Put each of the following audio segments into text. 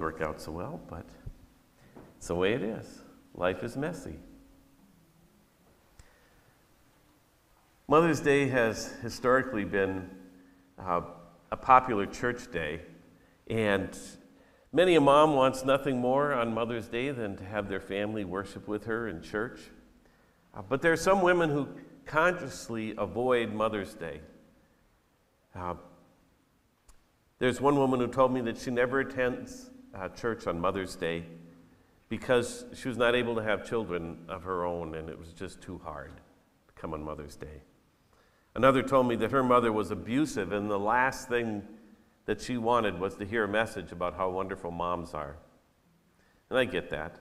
work out so well, but it's the way it is. Life is messy. Mother's Day has historically been uh, a popular church day, and many a mom wants nothing more on Mother's Day than to have their family worship with her in church. Uh, but there are some women who consciously avoid Mother's Day. Uh, there's one woman who told me that she never attends uh, church on Mother's Day because she was not able to have children of her own and it was just too hard to come on Mother's Day. Another told me that her mother was abusive and the last thing that she wanted was to hear a message about how wonderful moms are. And I get that.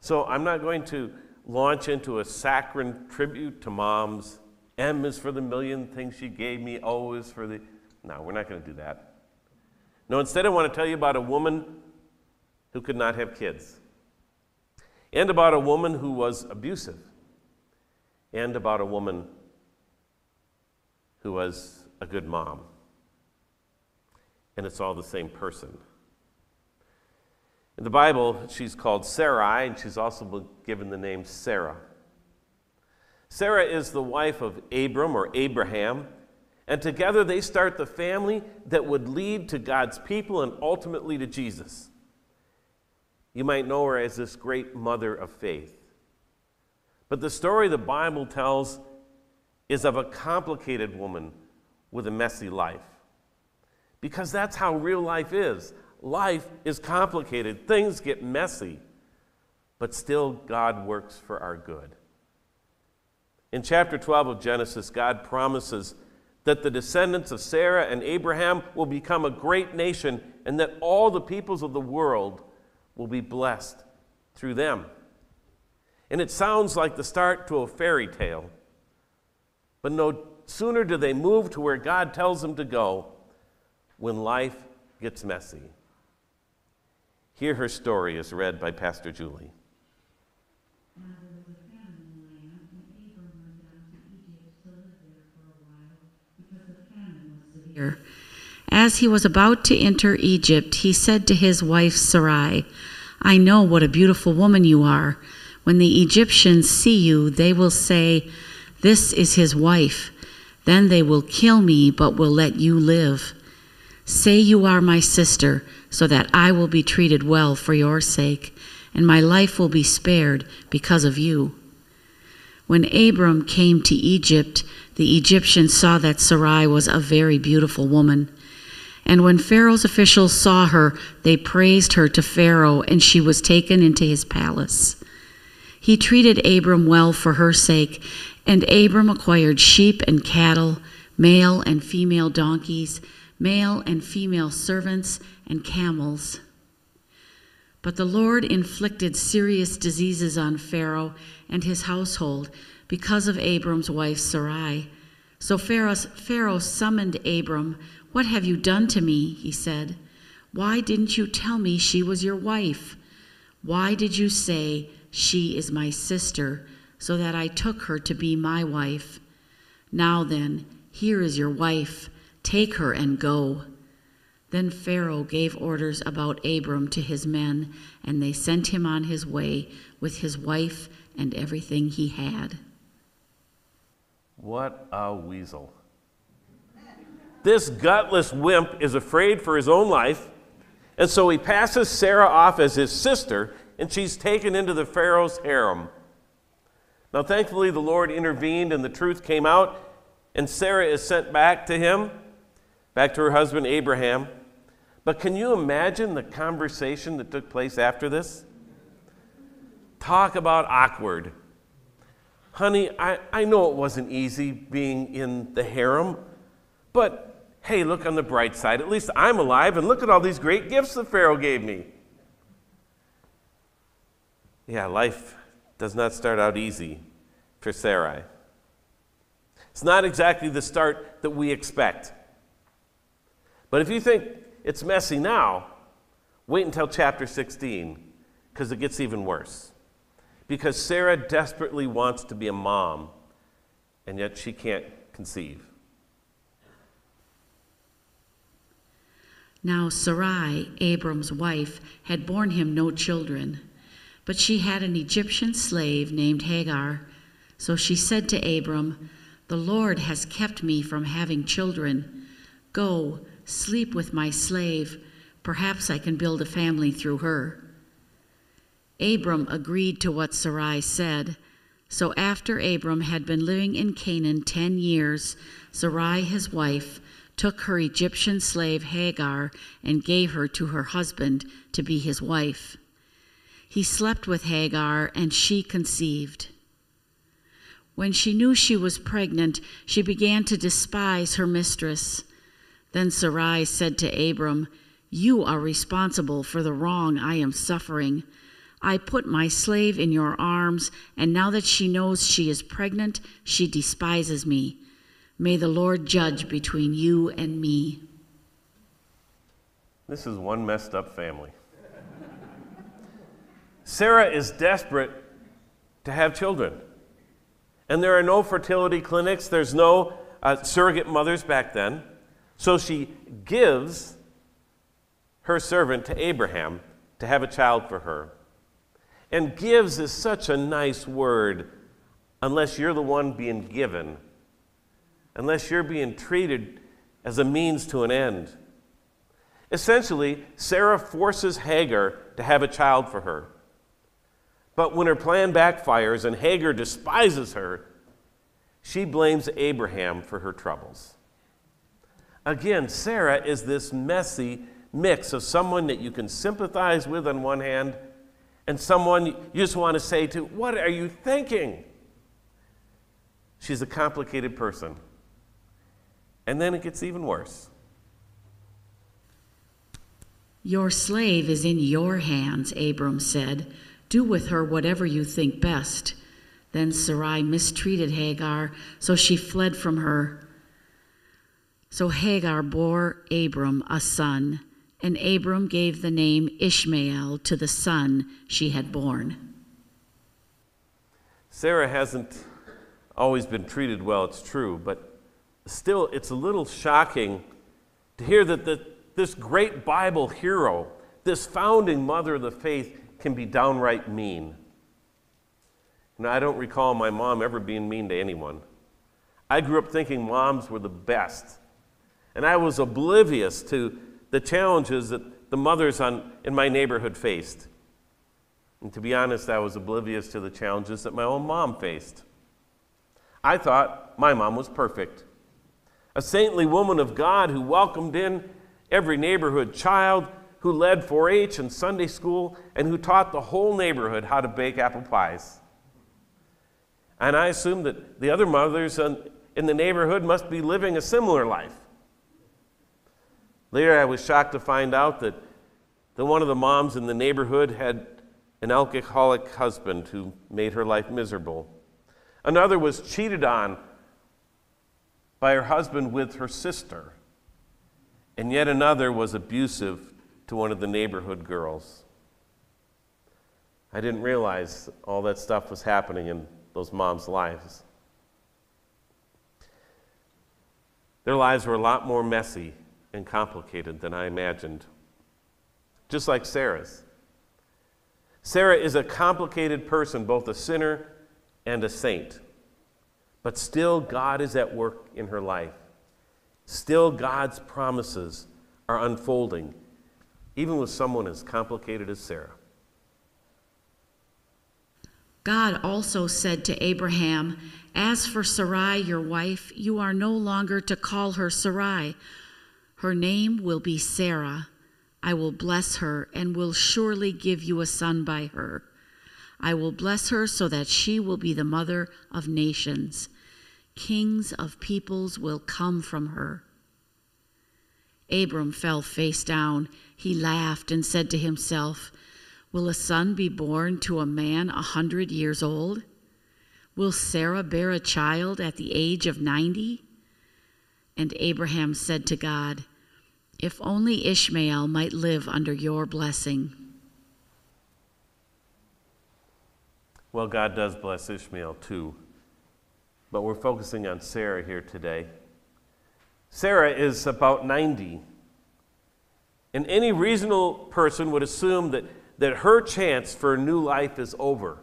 So I'm not going to launch into a saccharine tribute to moms. M is for the million things she gave me, O is for the. No, we're not going to do that. No, instead, I want to tell you about a woman who could not have kids, and about a woman who was abusive, and about a woman who was a good mom. And it's all the same person. In the Bible, she's called Sarai, and she's also been given the name Sarah. Sarah is the wife of Abram or Abraham, and together they start the family that would lead to God's people and ultimately to Jesus. You might know her as this great mother of faith. But the story the Bible tells is of a complicated woman with a messy life. Because that's how real life is life is complicated, things get messy, but still God works for our good. In chapter 12 of Genesis, God promises that the descendants of Sarah and Abraham will become a great nation and that all the peoples of the world will be blessed through them. And it sounds like the start to a fairy tale. But no sooner do they move to where God tells them to go when life gets messy. Here her story is read by Pastor Julie. As he was about to enter Egypt, he said to his wife Sarai, I know what a beautiful woman you are. When the Egyptians see you, they will say, This is his wife. Then they will kill me, but will let you live. Say you are my sister so that I will be treated well for your sake, and my life will be spared because of you. When Abram came to Egypt, the Egyptians saw that Sarai was a very beautiful woman. And when Pharaoh's officials saw her, they praised her to Pharaoh, and she was taken into his palace. He treated Abram well for her sake, and Abram acquired sheep and cattle, male and female donkeys, male and female servants, and camels. But the Lord inflicted serious diseases on Pharaoh and his household because of Abram's wife Sarai. So Pharaoh summoned Abram. What have you done to me? He said. Why didn't you tell me she was your wife? Why did you say, She is my sister, so that I took her to be my wife? Now then, here is your wife. Take her and go. Then Pharaoh gave orders about Abram to his men, and they sent him on his way with his wife and everything he had. What a weasel. This gutless wimp is afraid for his own life, and so he passes Sarah off as his sister, and she's taken into the Pharaoh's harem. Now, thankfully, the Lord intervened, and the truth came out, and Sarah is sent back to him back to her husband Abraham. But can you imagine the conversation that took place after this? Talk about awkward. Honey, I, I know it wasn't easy being in the harem, but hey, look on the bright side. At least I'm alive, and look at all these great gifts the Pharaoh gave me. Yeah, life does not start out easy for Sarai. It's not exactly the start that we expect. But if you think it's messy now, wait until chapter 16, because it gets even worse. Because Sarah desperately wants to be a mom, and yet she can't conceive. Now Sarai, Abram's wife, had borne him no children, but she had an Egyptian slave named Hagar. So she said to Abram, The Lord has kept me from having children. Go, sleep with my slave. Perhaps I can build a family through her. Abram agreed to what Sarai said. So after Abram had been living in Canaan ten years, Sarai, his wife, took her Egyptian slave Hagar and gave her to her husband to be his wife. He slept with Hagar, and she conceived. When she knew she was pregnant, she began to despise her mistress. Then Sarai said to Abram, You are responsible for the wrong I am suffering. I put my slave in your arms, and now that she knows she is pregnant, she despises me. May the Lord judge between you and me. This is one messed up family. Sarah is desperate to have children. And there are no fertility clinics, there's no uh, surrogate mothers back then. So she gives her servant to Abraham to have a child for her. And gives is such a nice word unless you're the one being given, unless you're being treated as a means to an end. Essentially, Sarah forces Hagar to have a child for her. But when her plan backfires and Hagar despises her, she blames Abraham for her troubles. Again, Sarah is this messy mix of someone that you can sympathize with on one hand and someone you just want to say to, What are you thinking? She's a complicated person. And then it gets even worse. Your slave is in your hands, Abram said. Do with her whatever you think best. Then Sarai mistreated Hagar, so she fled from her. So Hagar bore Abram a son, and Abram gave the name Ishmael to the son she had borne. Sarah hasn't always been treated well, it's true, but still, it's a little shocking to hear that the, this great Bible hero, this founding mother of the faith, can be downright mean. Now, I don't recall my mom ever being mean to anyone. I grew up thinking moms were the best. And I was oblivious to the challenges that the mothers on, in my neighborhood faced. And to be honest, I was oblivious to the challenges that my own mom faced. I thought my mom was perfect. A saintly woman of God who welcomed in every neighborhood child, who led 4 H and Sunday school, and who taught the whole neighborhood how to bake apple pies. And I assumed that the other mothers in the neighborhood must be living a similar life. Later, I was shocked to find out that, that one of the moms in the neighborhood had an alcoholic husband who made her life miserable. Another was cheated on by her husband with her sister. And yet another was abusive to one of the neighborhood girls. I didn't realize all that stuff was happening in those moms' lives. Their lives were a lot more messy and complicated than I imagined, just like Sarah's. Sarah is a complicated person, both a sinner and a saint. But still, God is at work in her life. Still, God's promises are unfolding, even with someone as complicated as Sarah. God also said to Abraham, As for Sarai, your wife, you are no longer to call her Sarai. Her name will be Sarah. I will bless her and will surely give you a son by her. I will bless her so that she will be the mother of nations. Kings of peoples will come from her. Abram fell face down. He laughed and said to himself, Will a son be born to a man a hundred years old? Will Sarah bear a child at the age of ninety? And Abraham said to God, If only Ishmael might live under your blessing. Well, God does bless Ishmael too, but we're focusing on Sarah here today. Sarah is about 90, And any reasonable person would assume that, that her chance for a new life is over.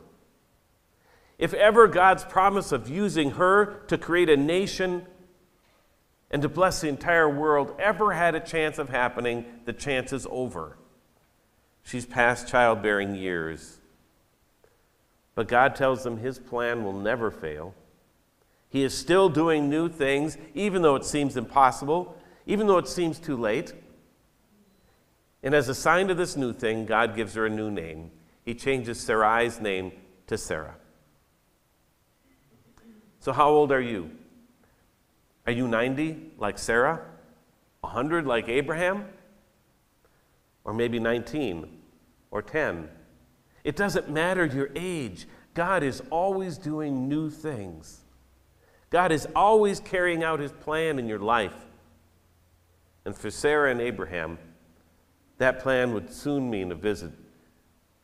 If ever God's promise of using her to create a nation and to bless the entire world ever had a chance of happening, the chance is over. She's past childbearing years. But God tells them his plan will never fail. He is still doing new things, even though it seems impossible, even though it seems too late. And as a sign of this new thing, God gives her a new name. He changes Sarai's name to Sarah. So, how old are you? Are you 90 like Sarah? 100 like Abraham? Or maybe 19 or 10? It doesn't matter your age. God is always doing new things. God is always carrying out his plan in your life. And for Sarah and Abraham, that plan would soon mean a visit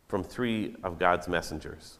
from three of God's messengers.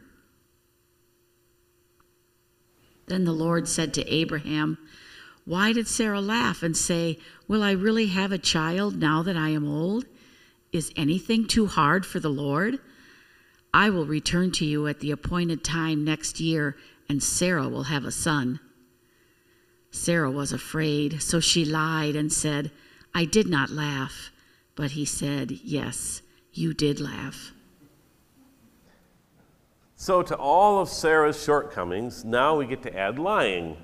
Then the Lord said to Abraham, Why did Sarah laugh and say, Will I really have a child now that I am old? Is anything too hard for the Lord? I will return to you at the appointed time next year, and Sarah will have a son. Sarah was afraid, so she lied and said, I did not laugh. But he said, Yes, you did laugh. So, to all of Sarah's shortcomings, now we get to add lying.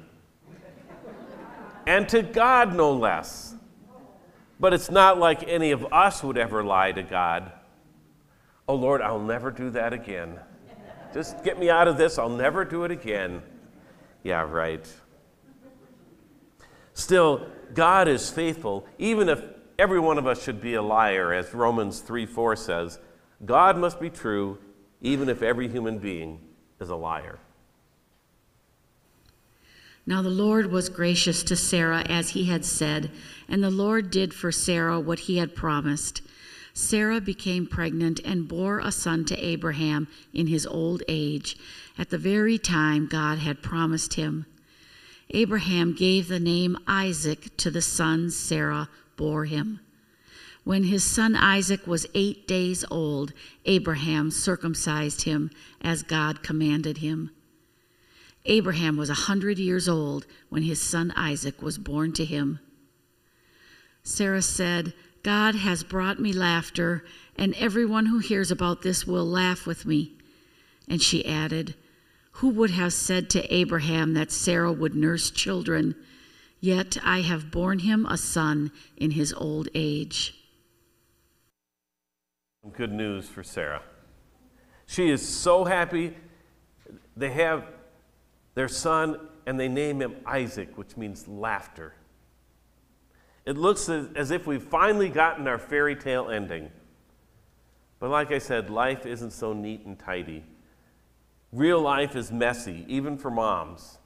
and to God, no less. But it's not like any of us would ever lie to God. Oh Lord, I'll never do that again. Just get me out of this, I'll never do it again. Yeah, right. Still, God is faithful, even if every one of us should be a liar, as Romans 3 4 says. God must be true, even if every human being is a liar. Now the Lord was gracious to Sarah as he had said, and the Lord did for Sarah what he had promised. Sarah became pregnant and bore a son to Abraham in his old age, at the very time God had promised him. Abraham gave the name Isaac to the son Sarah bore him. When his son Isaac was eight days old, Abraham circumcised him as God commanded him. Abraham was a hundred years old when his son Isaac was born to him. Sarah said, God has brought me laughter, and everyone who hears about this will laugh with me. And she added, who would have said to Abraham that Sarah would nurse children? Yet I have borne him a son in his old age. Good news for Sarah. She is so happy. They have their son, and they name him Isaac, which means laughter. It looks as, if we've finally gotten our fairy tale ending. But like I said, life isn't so neat and tidy. Real life is messy, even for moms.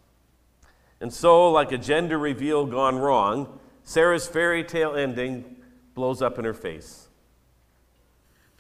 And so, like a gender reveal gone wrong, Sarah's fairy tale ending blows up in her face.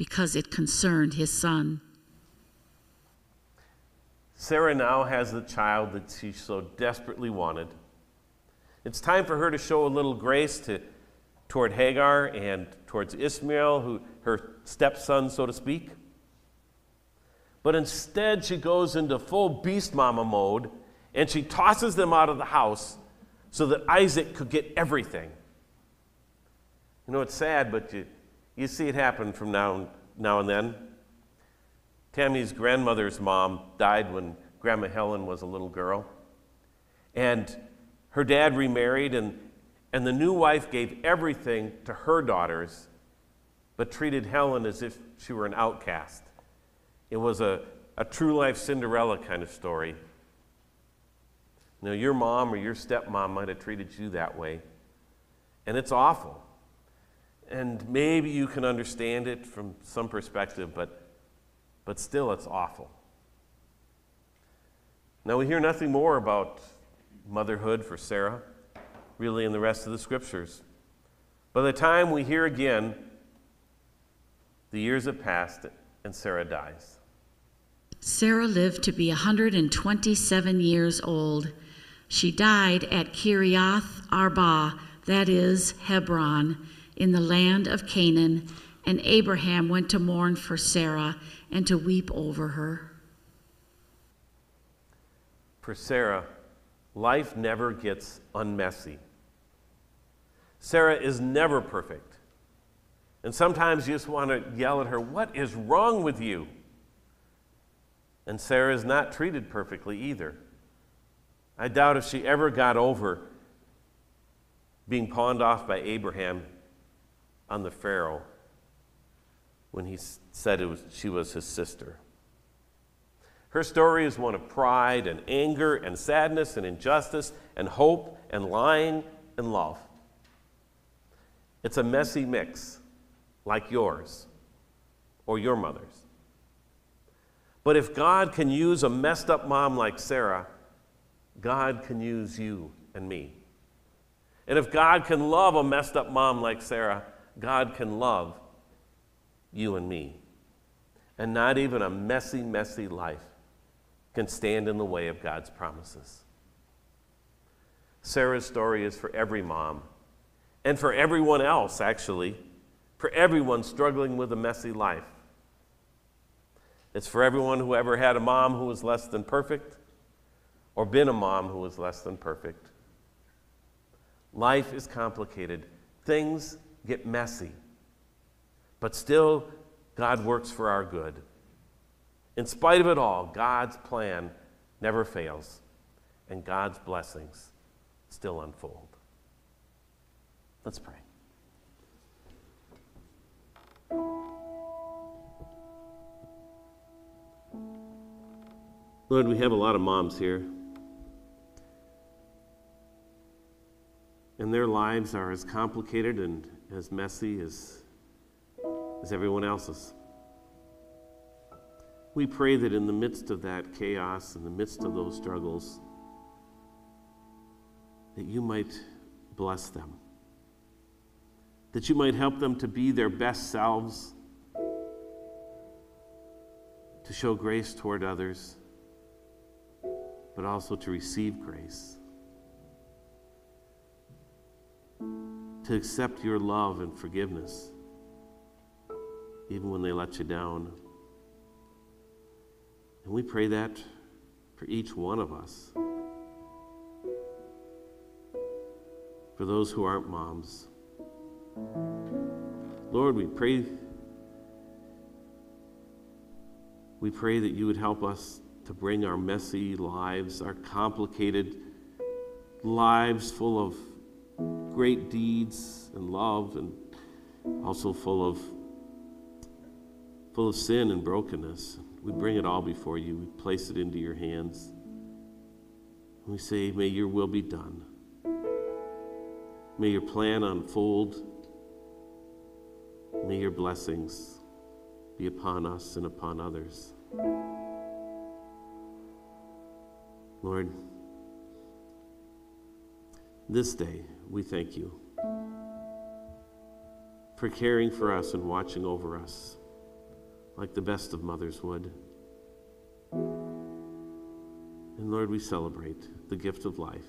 because it concerned his son. Sarah now has the child that she so desperately wanted. It's time for her to show a little grace to, toward Hagar and towards Ishmael, who, her stepson, so to speak. But instead, she goes into full beast mama mode and she tosses them out of the house so that Isaac could get everything. You know, it's sad, but you, you see it happen from now, now and then. Tammy's grandmother's mom died when Grandma Helen was a little girl. And her dad remarried, and, and the new wife gave everything to her daughters, but treated Helen as if she were an outcast. It was a, a true life Cinderella kind of story. Now, your mom or your stepmom might have treated you that way, and it's awful. And maybe you can understand it from some perspective, but, but still, it's awful. Now, we hear nothing more about motherhood for Sarah, really, in the rest of the scriptures. By the time we hear again, the years have passed and Sarah dies. Sarah lived to be 127 years old. She died at Kiriath Arba, that is, Hebron, in the land of Canaan, and Abraham went to mourn for Sarah and to weep over her. For Sarah, life never gets unmessy. Sarah is never perfect. And sometimes you just want to yell at her, What is wrong with you? And Sarah is not treated perfectly either. I doubt if she ever got over being pawned off by Abraham on the Pharaoh when he said was, she was his sister. Her story is one of pride and anger and sadness and injustice and hope and lying and love. It's a messy mix, like yours or your mother's. But if God can use a messed up mom like Sarah, God can use you and me. And if God can love a messed up mom like Sarah, God can love you and me. And not even a messy, messy life can stand in the way of God's promises. Sarah's story is for every mom and for everyone else, actually, for everyone struggling with a messy life. It's for everyone who ever had a mom who was less than perfect or been a mom who was less than perfect. Life is complicated, things get messy, but still, God works for our good. In spite of it all, God's plan never fails, and God's blessings still unfold. Let's pray. Lord, we have a lot of moms here. And their lives are as complicated and as messy as, as everyone else's. We pray that in the midst of that chaos, in the midst of those struggles, that you might bless them, that you might help them to be their best selves, to show grace toward others, but also to receive grace, to accept your love and forgiveness, even when they let you down. And we pray that for each one of us. For those who aren't moms. Lord, we pray we pray that you would help us to bring our messy lives, our complicated lives full of great deeds and love and also full of full of sin and brokenness. We bring it all before you. We place it into your hands. We say, May your will be done. May your plan unfold. May your blessings be upon us and upon others. Lord, this day we thank you for caring for us and watching over us like the best of mothers would. And Lord, we celebrate the gift of life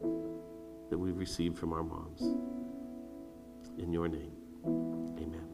that we've received from our moms. In your name, amen.